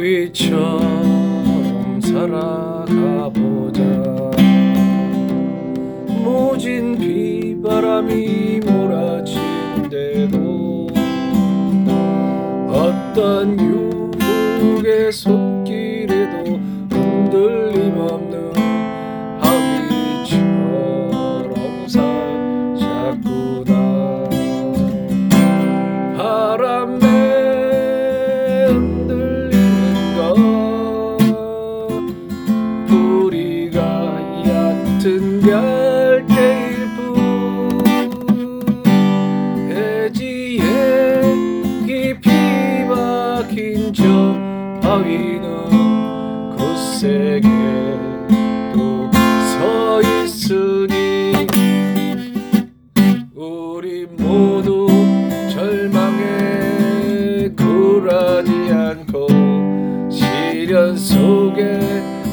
바위처럼 살아가 보자. 모진 비바람이 몰아친대도 어떤 유혹의 손길에도 흔들림 없는 하위처럼 살자꾸나 갈대일 뿐. 해지에 깊이 박힌 저 바위는 굳세게 또 서 있으니 우리 모두 절망에 굴하지 않고 시련 속에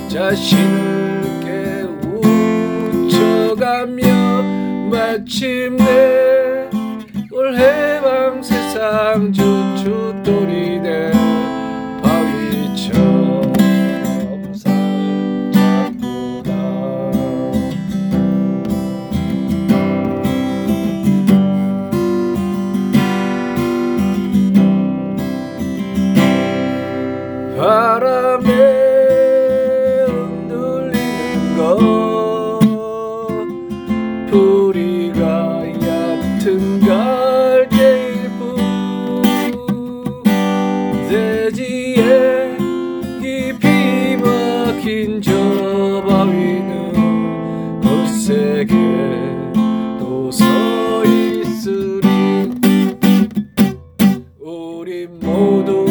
자신을 마침내 올 해방 세상 주춧돌이 된 바위처럼 바람에 우리 모두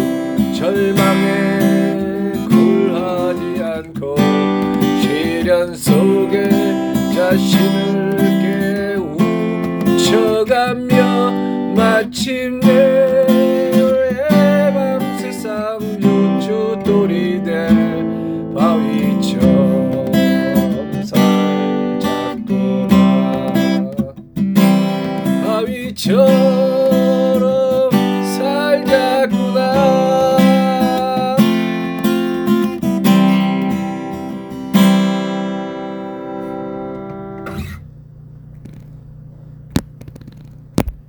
절망에 굴하지 않고 시련 속에 자신을 깨우쳐가며 마침내 小宇